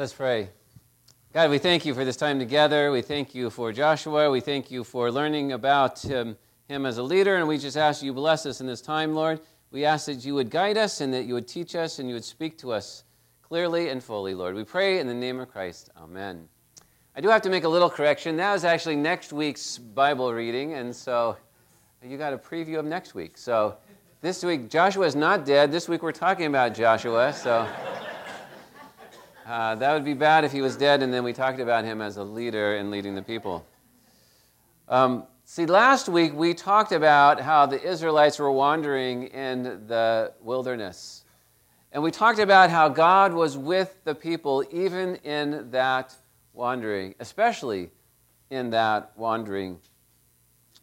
Let's pray. God, we thank you for this time together. We thank you for Joshua. We thank you for learning about him, him as a leader. And we just ask you bless us in this time, Lord. We ask that you would guide us and that you would teach us and you would speak to us clearly and fully, Lord. We pray in the name of Christ. Amen. I do have to make a little correction. That is actually next week's Bible reading. And so you got a preview of next week. So this week, Joshua is not dead. This week, we're talking about Joshua. So. Uh, that would be bad if he was dead and then we talked about him as a leader and leading the people. Um, see, last week we talked about how the Israelites were wandering in the wilderness. And we talked about how God was with the people even in that wandering, especially in that wandering.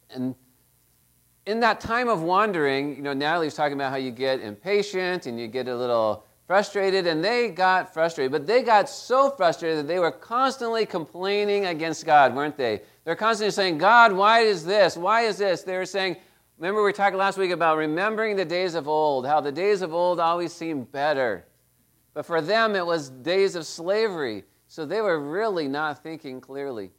And in that time of wandering, you know, Natalie was talking about how you get impatient and you get a little frustrated, and they got frustrated. But they got so frustrated that they were constantly complaining against God, weren't they? They're constantly saying, God, why is this? Why is this? They were saying, remember we talking last week about remembering the days of old, how the days of old always seemed better. But for them, it was days of slavery. So they were really not thinking clearly.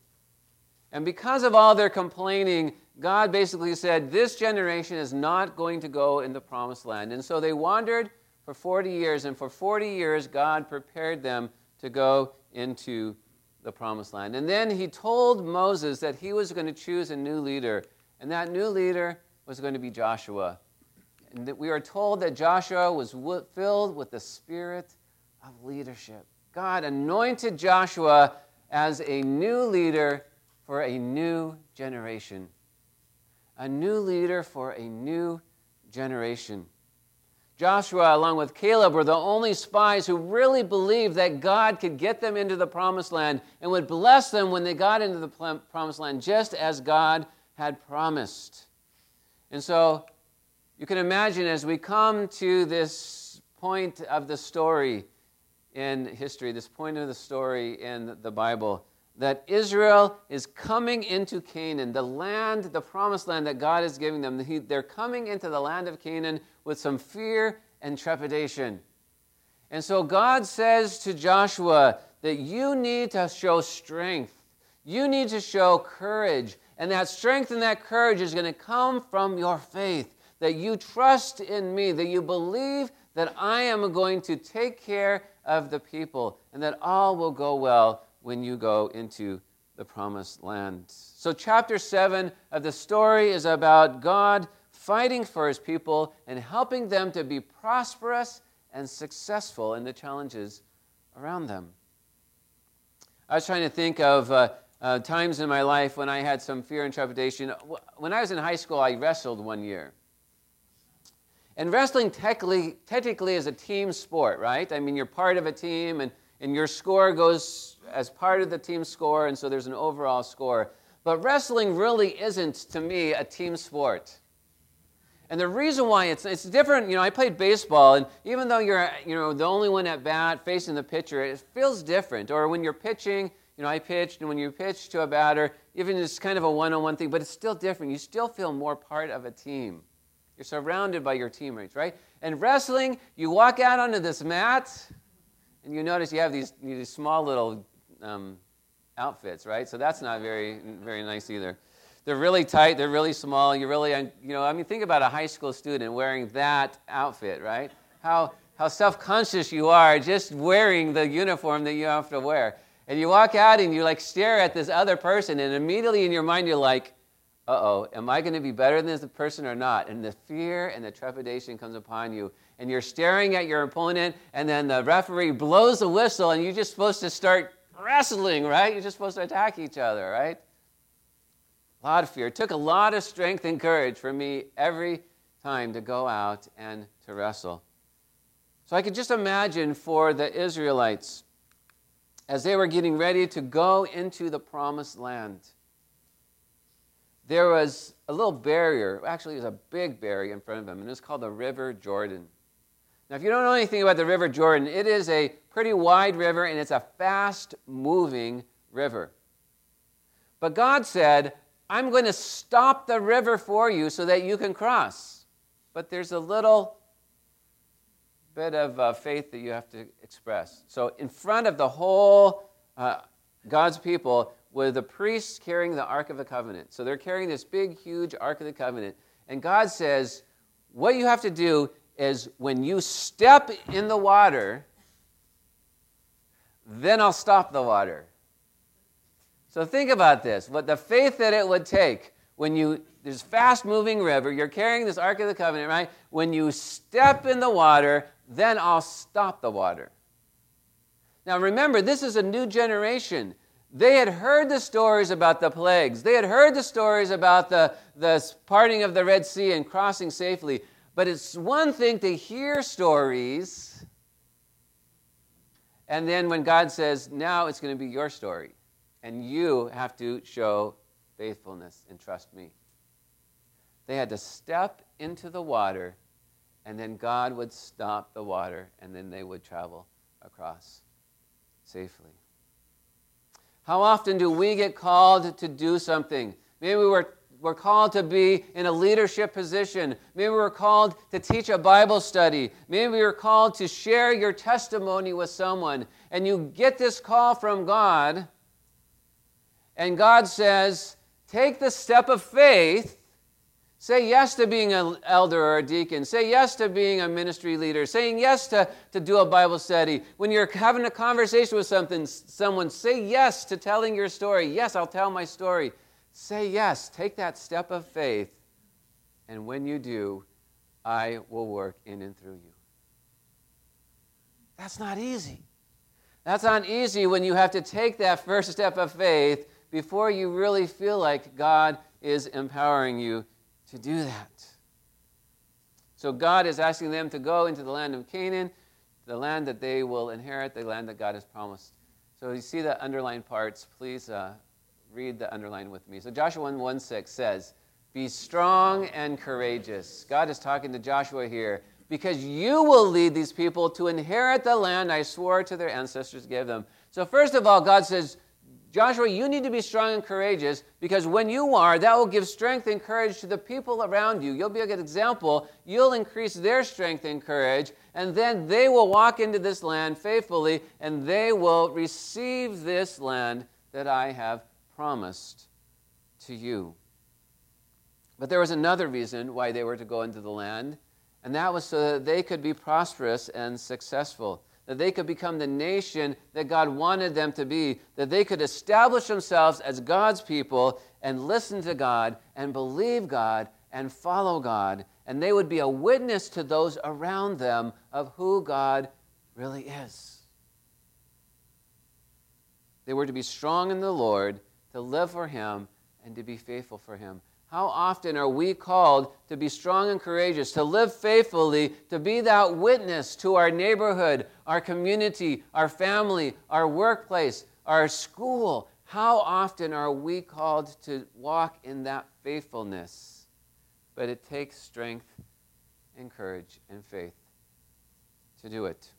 And because of all their complaining, God basically said, This generation is not going to go in the promised land. And so they wandered for 40 years, and for 40 years, God prepared them to go into the promised land. And then he told Moses that he was going to choose a new leader, and that new leader was going to be Joshua. And that we are told that Joshua was filled with the spirit of leadership. God anointed Joshua as a new leader for a new generation. A new leader for a new generation. Joshua, along with Caleb, were the only spies who really believed that God could get them into the promised land and would bless them when they got into the promised land, just as God had promised. And so you can imagine as we come to this point of the story in history, this point of the story in the Bible, that Israel is coming into Canaan, the land, the promised land that God is giving them. They're coming into the land of Canaan with some fear and trepidation. And so God says to Joshua that you need to show strength. You need to show courage. And that strength and that courage is going to come from your faith. That you trust in me, that you believe that I am going to take care of the people, and that all will go well when you go into the promised land. So, chapter 7 of the story is about God fighting for his people and helping them to be prosperous and successful in the challenges around them. I was trying to think of uh, uh, times in my life when I had some fear and trepidation. When I was in high school, I wrestled one year. And wrestling technically, technically is a team sport, right? I mean, you're part of a team, and, and your score goes as part of the team score, and so there's an overall score. But wrestling really isn't, to me, a team sport. And the reason why it's, it's different, you know, I played baseball, and even though you're, you know, the only one at bat facing the pitcher, it feels different. Or when you're pitching, you know, I pitched, and when you pitch to a batter, even it's kind of a one-on-one thing, but it's still different. You still feel more part of a team. You're surrounded by your teammates, right? And wrestling, you walk out onto this mat, you notice you have these, these small little um, outfits, right? So that's not very, very nice either. They're really tight, they're really small. You're really, you know, I mean, think about a high school student wearing that outfit, right? How, how self conscious you are just wearing the uniform that you have to wear. And you walk out and you like stare at this other person, and immediately in your mind, you're like, uh oh, am I going to be better than this person or not? And the fear and the trepidation comes upon you. And you're staring at your opponent, and then the referee blows the whistle, and you're just supposed to start wrestling, right? You're just supposed to attack each other, right? A lot of fear. It took a lot of strength and courage for me every time to go out and to wrestle. So I could just imagine for the Israelites as they were getting ready to go into the promised land. There was a little barrier, actually, it was a big barrier in front of them, and it was called the River Jordan. Now, if you don't know anything about the River Jordan, it is a pretty wide river and it's a fast moving river. But God said, I'm going to stop the river for you so that you can cross. But there's a little bit of uh, faith that you have to express. So, in front of the whole uh, God's people were the priests carrying the Ark of the Covenant. So, they're carrying this big, huge Ark of the Covenant. And God says, What you have to do is when you step in the water, then I'll stop the water. So think about this what the faith that it would take when you, there's fast moving river, you're carrying this Ark of the Covenant, right? When you step in the water, then I'll stop the water. Now remember, this is a new generation. They had heard the stories about the plagues. They had heard the stories about the, the parting of the Red Sea and crossing safely. But it's one thing to hear stories, and then when God says, now it's going to be your story, and you have to show faithfulness and trust me. They had to step into the water, and then God would stop the water, and then they would travel across safely. How often do we get called to do something? Maybe we're we're called to be in a leadership position. Maybe we're called to teach a Bible study. Maybe we're called to share your testimony with someone. And you get this call from God, and God says, Take the step of faith. Say yes to being an elder or a deacon. Say yes to being a ministry leader. Saying yes to, to do a Bible study. When you're having a conversation with something, someone, say yes to telling your story. Yes, I'll tell my story. Say yes, take that step of faith, and when you do, I will work in and through you. That's not easy. That's not easy when you have to take that first step of faith before you really feel like God is empowering you to do that. So God is asking them to go into the land of Canaan, the land that they will inherit, the land that God has promised. So you see the underlined parts. Please uh, read the underline with me. So Joshua 1 1 6 says, Be strong and courageous. God is talking to Joshua here because you will lead these people to inherit the land I swore to their ancestors to give them. So, first of all, God says, Joshua, you need to be strong and courageous because when you are, that will give strength and courage to the people around you. You'll be a good example. You'll increase their strength and courage, and then they will walk into this land faithfully and they will receive this land that I have promised to you. But there was another reason why they were to go into the land, and that was so that they could be prosperous and successful, that they could become the nation that God wanted them to be, that they could establish themselves as God's people and listen to God and believe God and follow God, and they would be a witness to those around them of who God really is. They were to be strong in the Lord to live for Him, and to be faithful for Him. How often are we called to be strong and courageous, to live faithfully, to be that witness to our neighborhood, our community, our family, our workplace, our school? How often are we called to walk in that faithfulness? But it takes strength and courage and faith to do it.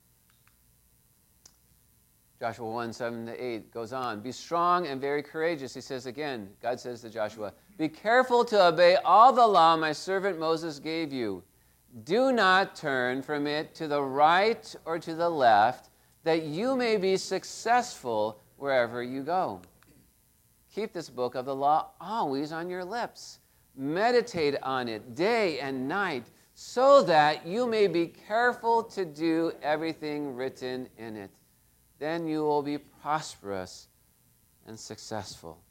Joshua 1 7 to 8 goes on. Be strong and very courageous. He says again, God says to Joshua, Be careful to obey all the law my servant Moses gave you. Do not turn from it to the right or to the left, that you may be successful wherever you go. Keep this book of the law always on your lips. Meditate on it day and night, so that you may be careful to do everything written in it then you will be prosperous and successful.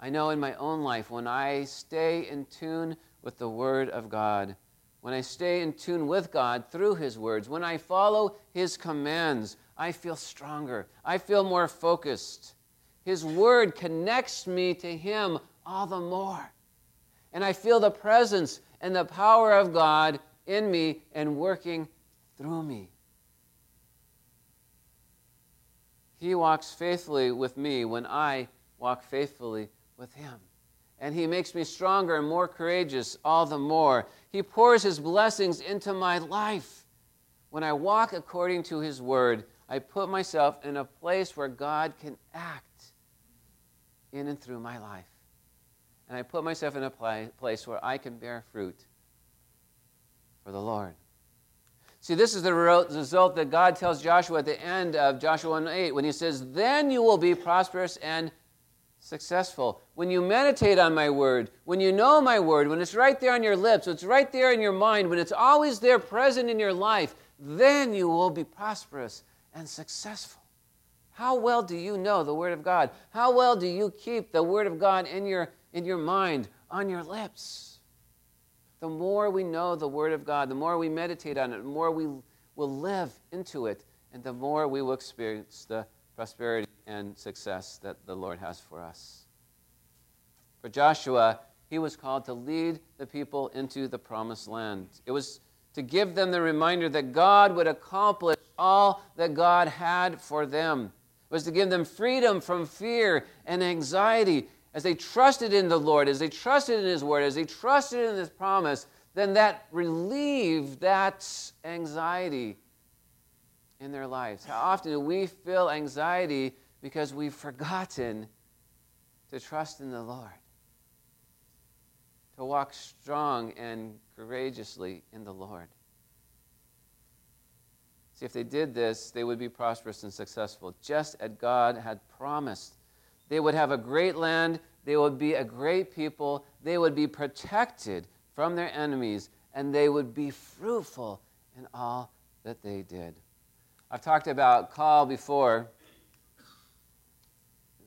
I know in my own life, when I stay in tune with the Word of God, when I stay in tune with God through His words, when I follow His commands, I feel stronger. I feel more focused. His Word connects me to Him all the more. And I feel the presence and the power of God in me and working through me. He walks faithfully with me when I walk faithfully with Him. And He makes me stronger and more courageous all the more. He pours His blessings into my life. When I walk according to His word, I put myself in a place where God can act in and through my life. And I put myself in a place where I can bear fruit for the Lord. See, this is the result that God tells Joshua at the end of Joshua 1 8 when he says, Then you will be prosperous and successful. When you meditate on my word, when you know my word, when it's right there on your lips, when it's right there in your mind, when it's always there present in your life, then you will be prosperous and successful. How well do you know the word of God? How well do you keep the word of God in your, in your mind, on your lips? The more we know the Word of God, the more we meditate on it, the more we will live into it, and the more we will experience the prosperity and success that the Lord has for us. For Joshua, he was called to lead the people into the promised land. It was to give them the reminder that God would accomplish all that God had for them. It was to give them freedom from fear and anxiety as they trusted in the Lord, as they trusted in His Word, as they trusted in His promise, then that relieved that anxiety in their lives. How often do we feel anxiety because we've forgotten to trust in the Lord, to walk strong and courageously in the Lord? See, if they did this, they would be prosperous and successful, just as God had promised. They would have a great land. They would be a great people. They would be protected from their enemies, and they would be fruitful in all that they did. I've talked about call before.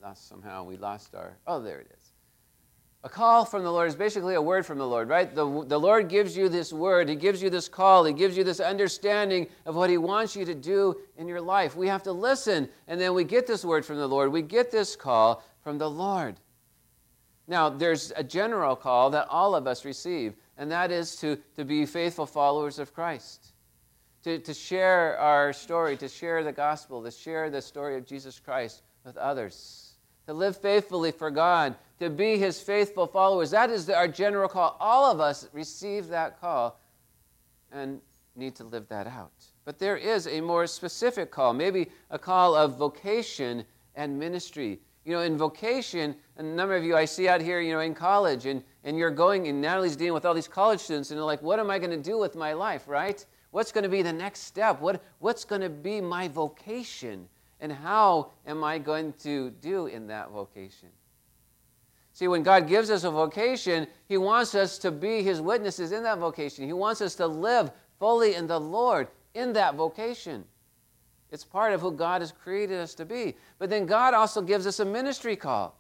Lost somehow, we lost our. Oh, there it is. A call from the Lord is basically a word from the Lord, right? The, the Lord gives you this word. He gives you this call. He gives you this understanding of what He wants you to do in your life. We have to listen, and then we get this word from the Lord. We get this call from the Lord. Now, there's a general call that all of us receive, and that is to, to be faithful followers of Christ, to, to share our story, to share the gospel, to share the story of Jesus Christ with others, to live faithfully for God, to be his faithful followers. That is our general call. All of us receive that call and need to live that out. But there is a more specific call, maybe a call of vocation and ministry. You know, in vocation, a number of you I see out here, you know, in college, and, and you're going, and Natalie's dealing with all these college students, and they're like, what am I going to do with my life, right? What's going to be the next step? What, what's going to be my vocation? And how am I going to do in that vocation? See, when God gives us a vocation, He wants us to be His witnesses in that vocation. He wants us to live fully in the Lord in that vocation. It's part of who God has created us to be. But then God also gives us a ministry call.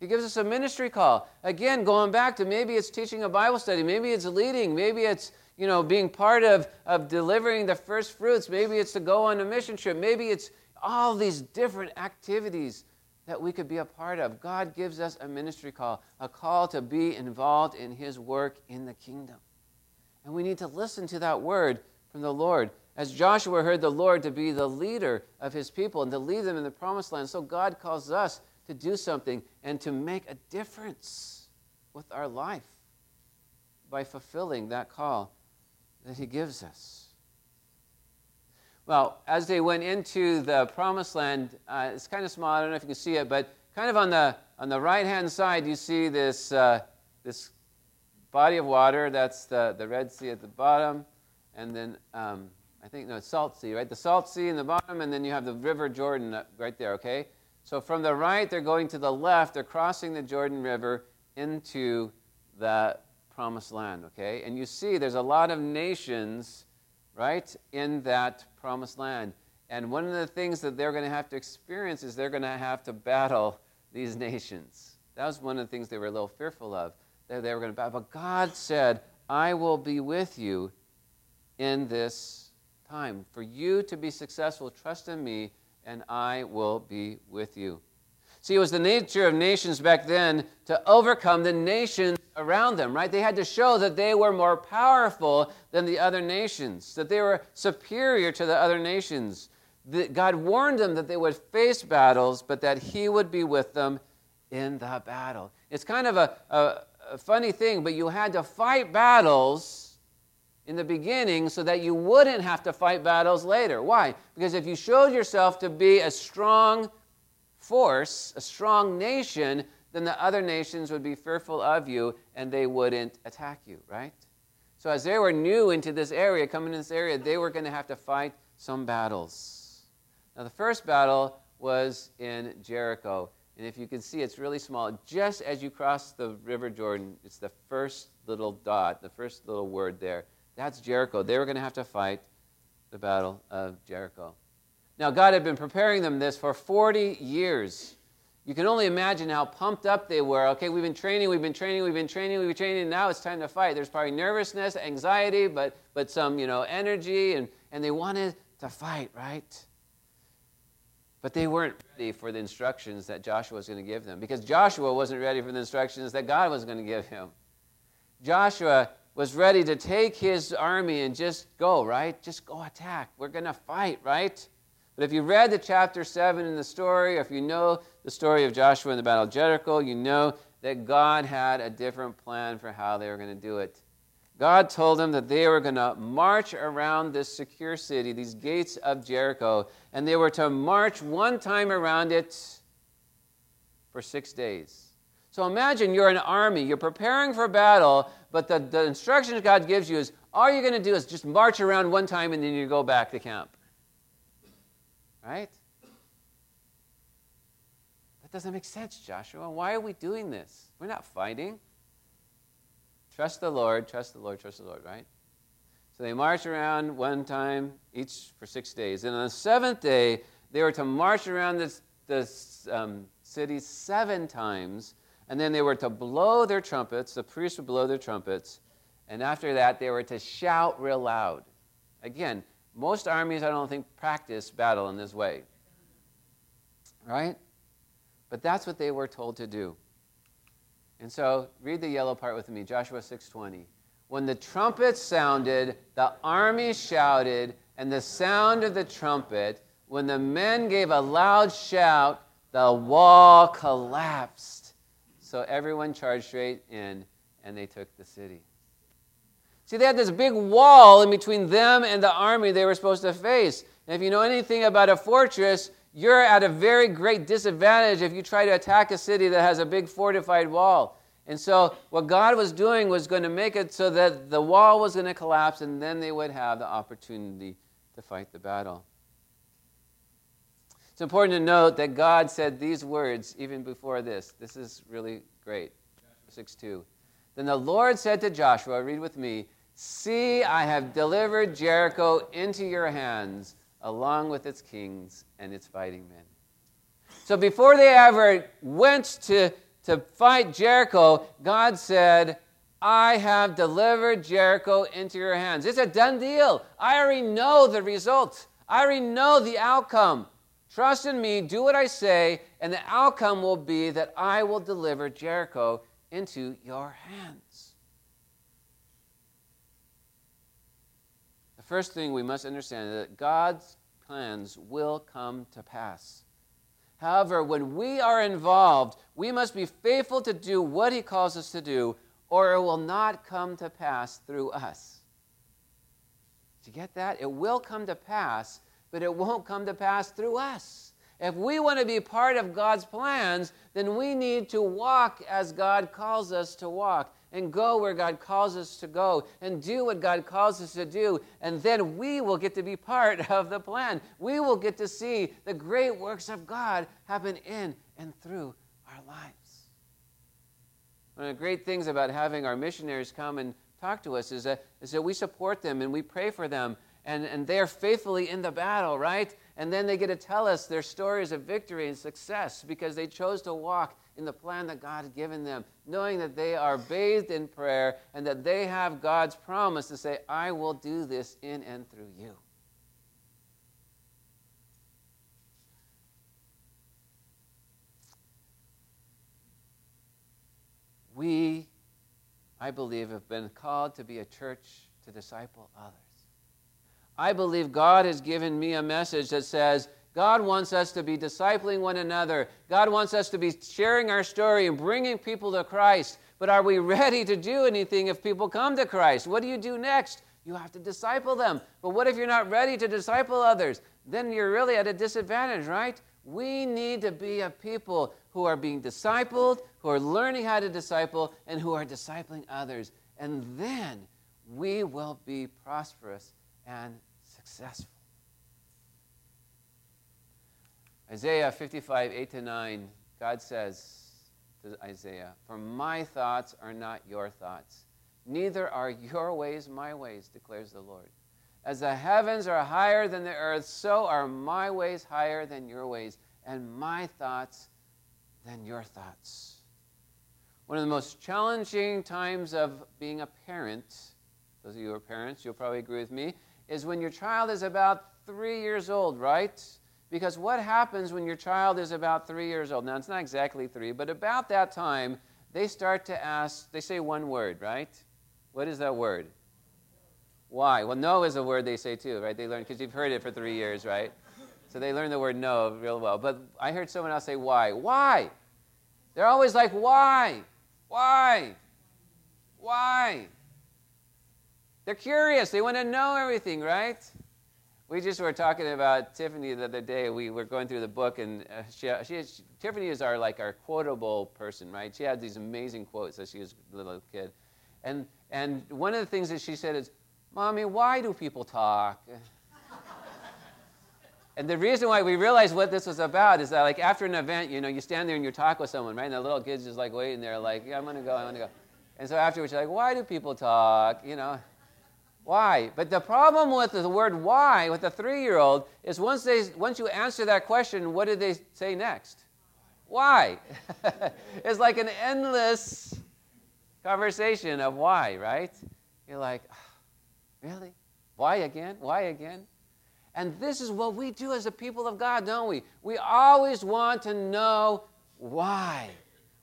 He gives us a ministry call. Again, going back to maybe it's teaching a Bible study, maybe it's leading, maybe it's you know being part of, of delivering the first fruits, maybe it's to go on a mission trip, maybe it's all these different activities that we could be a part of. God gives us a ministry call, a call to be involved in His work in the kingdom. And we need to listen to that word from the Lord. As Joshua heard the Lord to be the leader of his people and to lead them in the promised land, so God calls us to do something and to make a difference with our life by fulfilling that call that He gives us. Well, as they went into the promised land, uh, it's kind of small. I don't know if you can see it, but kind of on the on the right hand side, you see this uh, this body of water. That's the the Red Sea at the bottom, and then um, I think no, it's Salt Sea, right? The Salt Sea in the bottom, and then you have the River Jordan right there. Okay, so from the right, they're going to the left. They're crossing the Jordan River into the promised land, okay? And you see there's a lot of nations, right, in that promised land. And one of the things that they're going to have to experience is they're going to have to battle these nations. That was one of the things they were a little fearful of. That they were going to battle. But God said, I will be with you in this time. For you to be successful, trust in me and I will be with you. See, it was the nature of nations back then to overcome the nations around them, right? They had to show that they were more powerful than the other nations, that they were superior to the other nations. That God warned them that they would face battles, but that He would be with them in the battle. It's kind of a, a, a funny thing, but you had to fight battles in the beginning so that you wouldn't have to fight battles later. Why? Because if you showed yourself to be a strong force, a strong nation, then the other nations would be fearful of you and they wouldn't attack you, right? So as they were new into this area, coming to this area, they were going to have to fight some battles. Now, the first battle was in Jericho. And if you can see, it's really small. Just as you cross the River Jordan, it's the first little dot, the first little word there. That's Jericho. They were going to have to fight the battle of Jericho. Now, God had been preparing them this for 40 years. You can only imagine how pumped up they were. Okay, we've been training, we've been training, we've been training, we've been training, now it's time to fight. There's probably nervousness, anxiety, but, but some, you know, energy, and, and they wanted to fight, right? But they weren't ready for the instructions that Joshua was going to give them because Joshua wasn't ready for the instructions that God was going to give him. Joshua was ready to take his army and just go, right? Just go attack. We're going to fight, right? But if you read the chapter 7 in the story, or if you know the story of Joshua in the Battle of Jericho, you know that God had a different plan for how they were going to do it. God told them that they were going to march around this secure city, these gates of Jericho, and they were to march one time around it for six days. So imagine you're an army, you're preparing for battle, but the, the instructions God gives you is all you're going to do is just march around one time and then you go back to camp. Right? That doesn't make sense, Joshua. Why are we doing this? We're not fighting. Trust the Lord, trust the Lord, trust the Lord, right? So they marched around one time each for six days. And on the seventh day, they were to march around this, this um, city seven times. And then they were to blow their trumpets. The priests would blow their trumpets. And after that, they were to shout real loud. Again, most armies, I don't think, practice battle in this way. Right? But that's what they were told to do. And so read the yellow part with me, Joshua 6:20. When the trumpet sounded, the army shouted, and the sound of the trumpet, when the men gave a loud shout, the wall collapsed. So everyone charged straight in, and they took the city. See, they had this big wall in between them and the army they were supposed to face. And if you know anything about a fortress, you're at a very great disadvantage if you try to attack a city that has a big fortified wall. And so, what God was doing was going to make it so that the wall was going to collapse, and then they would have the opportunity to fight the battle. It's important to note that God said these words even before this. This is really great. 6 2. Then the Lord said to Joshua, read with me, See, I have delivered Jericho into your hands along with its kings and its fighting men. So before they ever went to, to fight Jericho, God said, I have delivered Jericho into your hands. It's a done deal. I already know the result, I already know the outcome. Trust in me, do what I say, and the outcome will be that I will deliver Jericho into your hands. The first thing we must understand is that God's plans will come to pass. However, when we are involved, we must be faithful to do what He calls us to do, or it will not come to pass through us. Do you get that? It will come to pass, but it won't come to pass through us. If we want to be part of God's plans, then we need to walk as God calls us to walk and go where God calls us to go and do what God calls us to do. And then we will get to be part of the plan. We will get to see the great works of God happen in and through our lives. One of the great things about having our missionaries come and talk to us is that, is that we support them and we pray for them and, and they're faithfully in the battle, right? And then they get to tell us their stories of victory and success because they chose to walk in the plan that God had given them, knowing that they are bathed in prayer and that they have God's promise to say, I will do this in and through you. We, I believe, have been called to be a church to disciple others. I believe God has given me a message that says, God wants us to be discipling one another. God wants us to be sharing our story and bringing people to Christ. But are we ready to do anything if people come to Christ? What do you do next? You have to disciple them. But what if you're not ready to disciple others? Then you're really at a disadvantage, right? We need to be a people who are being discipled, who are learning how to disciple, and who are discipling others. And then we will be prosperous and successful. Isaiah 55, 8 to 9, God says to Isaiah, For my thoughts are not your thoughts, neither are your ways my ways, declares the Lord. As the heavens are higher than the earth, so are my ways higher than your ways, and my thoughts than your thoughts. One of the most challenging times of being a parent, those of you who are parents, you'll probably agree with me, is when your child is about three years old, right? Because what happens when your child is about three years old? Now, it's not exactly three, but about that time, they start to ask, they say one word, right? What is that word? Why? Well, no is a word they say too, right? They learn because you've heard it for three years, right? So they learn the word no real well. But I heard someone else say why. Why? They're always like, why? Why? Why? They're curious. They want to know everything, right? We just were talking about Tiffany the other day. We were going through the book, and uh, she, she, she, Tiffany is our like our quotable person, right? She had these amazing quotes as she was a little kid, and and one of the things that she said is, "Mommy, why do people talk?" and the reason why we realized what this was about is that like after an event, you know, you stand there and you talk with someone, right? And the little kid's just like waiting there, like, "Yeah, I'm gonna go, I'm gonna go," and so afterwards, you're like, "Why do people talk?" You know. Why? But the problem with the word why with a three year old is once, they, once you answer that question, what did they say next? Why? it's like an endless conversation of why, right? You're like, oh, really? Why again? Why again? And this is what we do as a people of God, don't we? We always want to know why.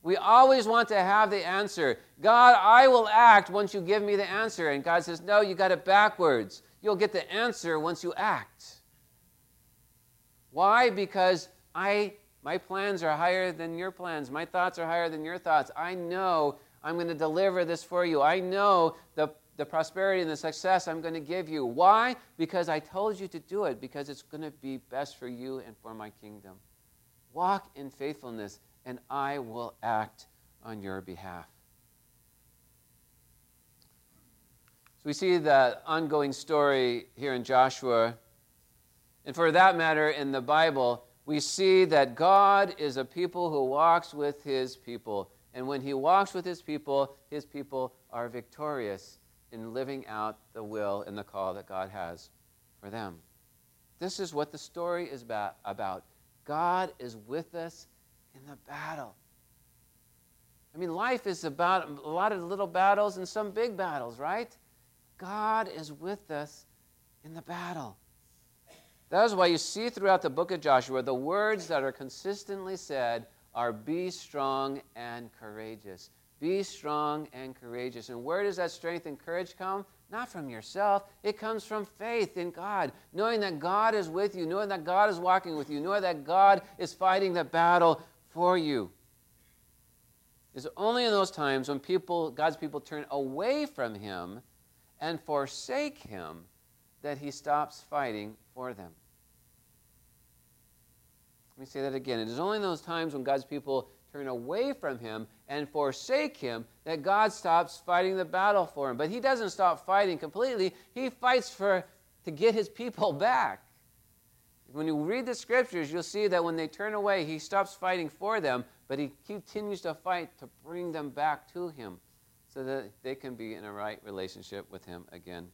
We always want to have the answer. God, I will act once you give me the answer. And God says, No, you got it backwards. You'll get the answer once you act. Why? Because I my plans are higher than your plans. My thoughts are higher than your thoughts. I know I'm going to deliver this for you. I know the, the prosperity and the success I'm going to give you. Why? Because I told you to do it, because it's going to be best for you and for my kingdom. Walk in faithfulness and I will act on your behalf. So we see the ongoing story here in Joshua. And for that matter, in the Bible, we see that God is a people who walks with his people. And when he walks with his people, his people are victorious in living out the will and the call that God has for them. This is what the story is about. God is with us in the battle. I mean, life is about a lot of little battles and some big battles, right? God is with us in the battle. That is why you see throughout the book of Joshua the words that are consistently said are be strong and courageous. Be strong and courageous. And where does that strength and courage come? Not from yourself. It comes from faith in God, knowing that God is with you, knowing that God is walking with you, knowing that God is fighting the battle for you. It's only in those times when people, God's people turn away from Him and forsake Him that He stops fighting for them. Let me say that again. It is only in those times when God's people turn away from Him and forsake Him that God stops fighting the battle for Him. But He doesn't stop fighting completely, He fights for, to get His people back. When you read the scriptures, you'll see that when they turn away, he stops fighting for them, but he continues to fight to bring them back to him so that they can be in a right relationship with him again.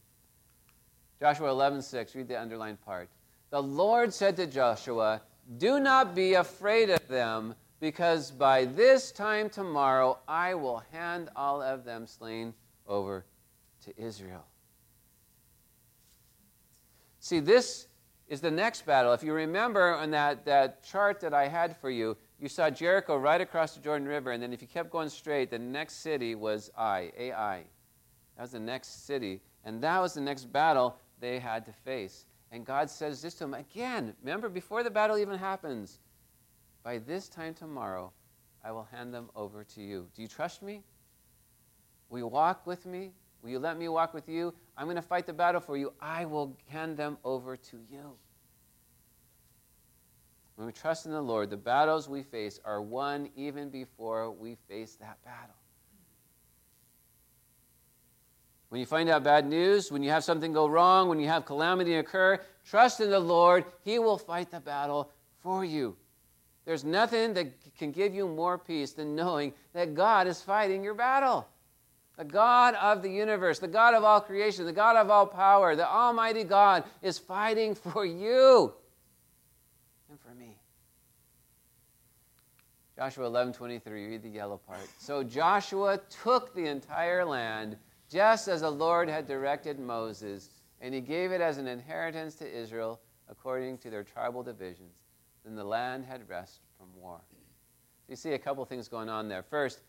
Joshua 11:6, read the underlined part. The Lord said to Joshua, "Do not be afraid of them, because by this time tomorrow I will hand all of them slain over to Israel." See, this is the next battle. If you remember on that, that chart that I had for you, you saw Jericho right across the Jordan River, and then if you kept going straight, the next city was Ai, Ai. That was the next city, and that was the next battle they had to face. And God says this to them again. Remember, before the battle even happens, by this time tomorrow, I will hand them over to you. Do you trust me? Will you walk with me? Will you let me walk with you? I'm going to fight the battle for you. I will hand them over to you. When we trust in the Lord, the battles we face are won even before we face that battle. When you find out bad news, when you have something go wrong, when you have calamity occur, trust in the Lord. He will fight the battle for you. There's nothing that can give you more peace than knowing that God is fighting your battle. The God of the universe, the God of all creation, the God of all power, the Almighty God is fighting for you and for me. Joshua 11 23, read the yellow part. So Joshua took the entire land just as the Lord had directed Moses, and he gave it as an inheritance to Israel according to their tribal divisions. Then the land had rest from war. So you see a couple things going on there. First,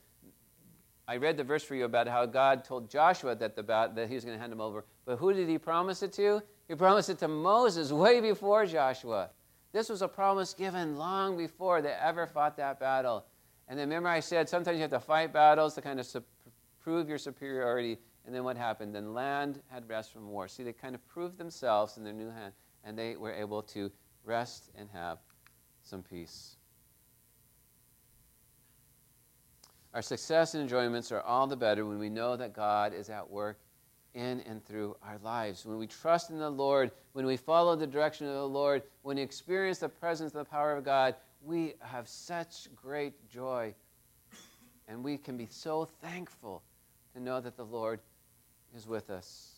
I read the verse for you about how God told Joshua that, the, that he was going to hand him over. But who did he promise it to? He promised it to Moses way before Joshua. This was a promise given long before they ever fought that battle. And then remember, I said sometimes you have to fight battles to kind of su- prove your superiority. And then what happened? Then land had rest from war. See, they kind of proved themselves in their new hand, and they were able to rest and have some peace. Our success and enjoyments are all the better when we know that God is at work in and through our lives. When we trust in the Lord, when we follow the direction of the Lord, when we experience the presence and the power of God, we have such great joy. And we can be so thankful to know that the Lord is with us.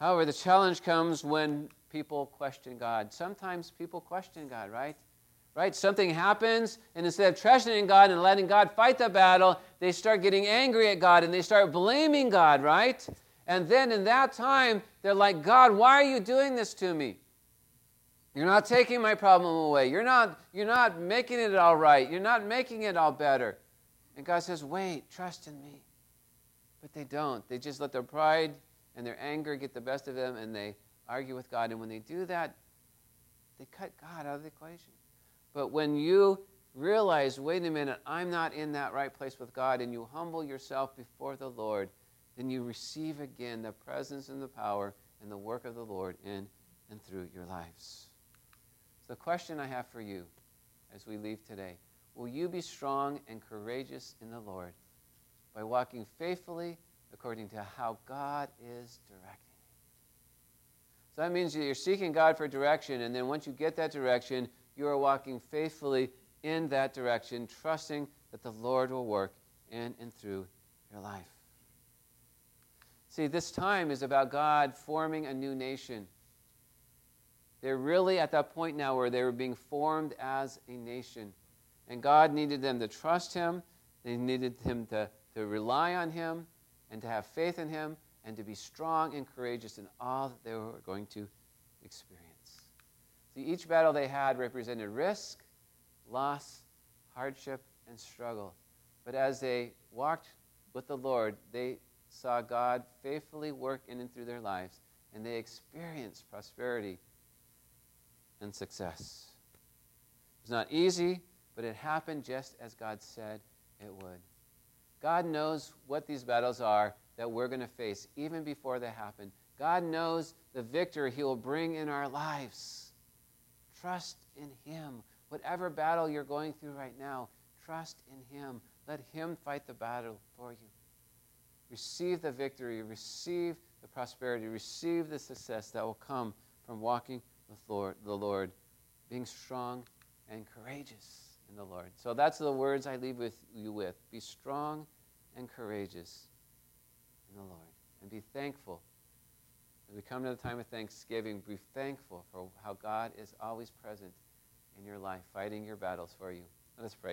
However, the challenge comes when people question God. Sometimes people question God, right? Right? Something happens, and instead of trusting in God and letting God fight the battle, they start getting angry at God and they start blaming God, right? And then in that time, they're like, God, why are you doing this to me? You're not taking my problem away. You're not, you're not making it all right. You're not making it all better. And God says, wait, trust in me. But they don't. They just let their pride and their anger get the best of them and they argue with God. And when they do that, they cut God out of the equation. But when you realize, wait a minute, I'm not in that right place with God, and you humble yourself before the Lord, then you receive again the presence and the power and the work of the Lord in and through your lives. So, the question I have for you as we leave today will you be strong and courageous in the Lord by walking faithfully according to how God is directing? So, that means you're seeking God for direction, and then once you get that direction, you are walking faithfully in that direction, trusting that the Lord will work in and through your life. See, this time is about God forming a new nation. They're really at that point now where they were being formed as a nation. And God needed them to trust Him, they needed Him to, to rely on Him, and to have faith in Him, and to be strong and courageous in all that they were going to experience. See, each battle they had represented risk, loss, hardship, and struggle. But as they walked with the Lord, they saw God faithfully work in and through their lives, and they experienced prosperity and success. It was not easy, but it happened just as God said it would. God knows what these battles are that we're going to face even before they happen. God knows the victory He will bring in our lives. Trust in Him. Whatever battle you're going through right now, trust in Him. Let Him fight the battle for you. Receive the victory, receive the prosperity, receive the success that will come from walking with Lord, the Lord, being strong and courageous in the Lord. So that's the words I leave with you with. Be strong and courageous in the Lord. And be thankful as we come to the time of Thanksgiving, be thankful for how God is always present in your life, fighting your battles for you. Let us pray.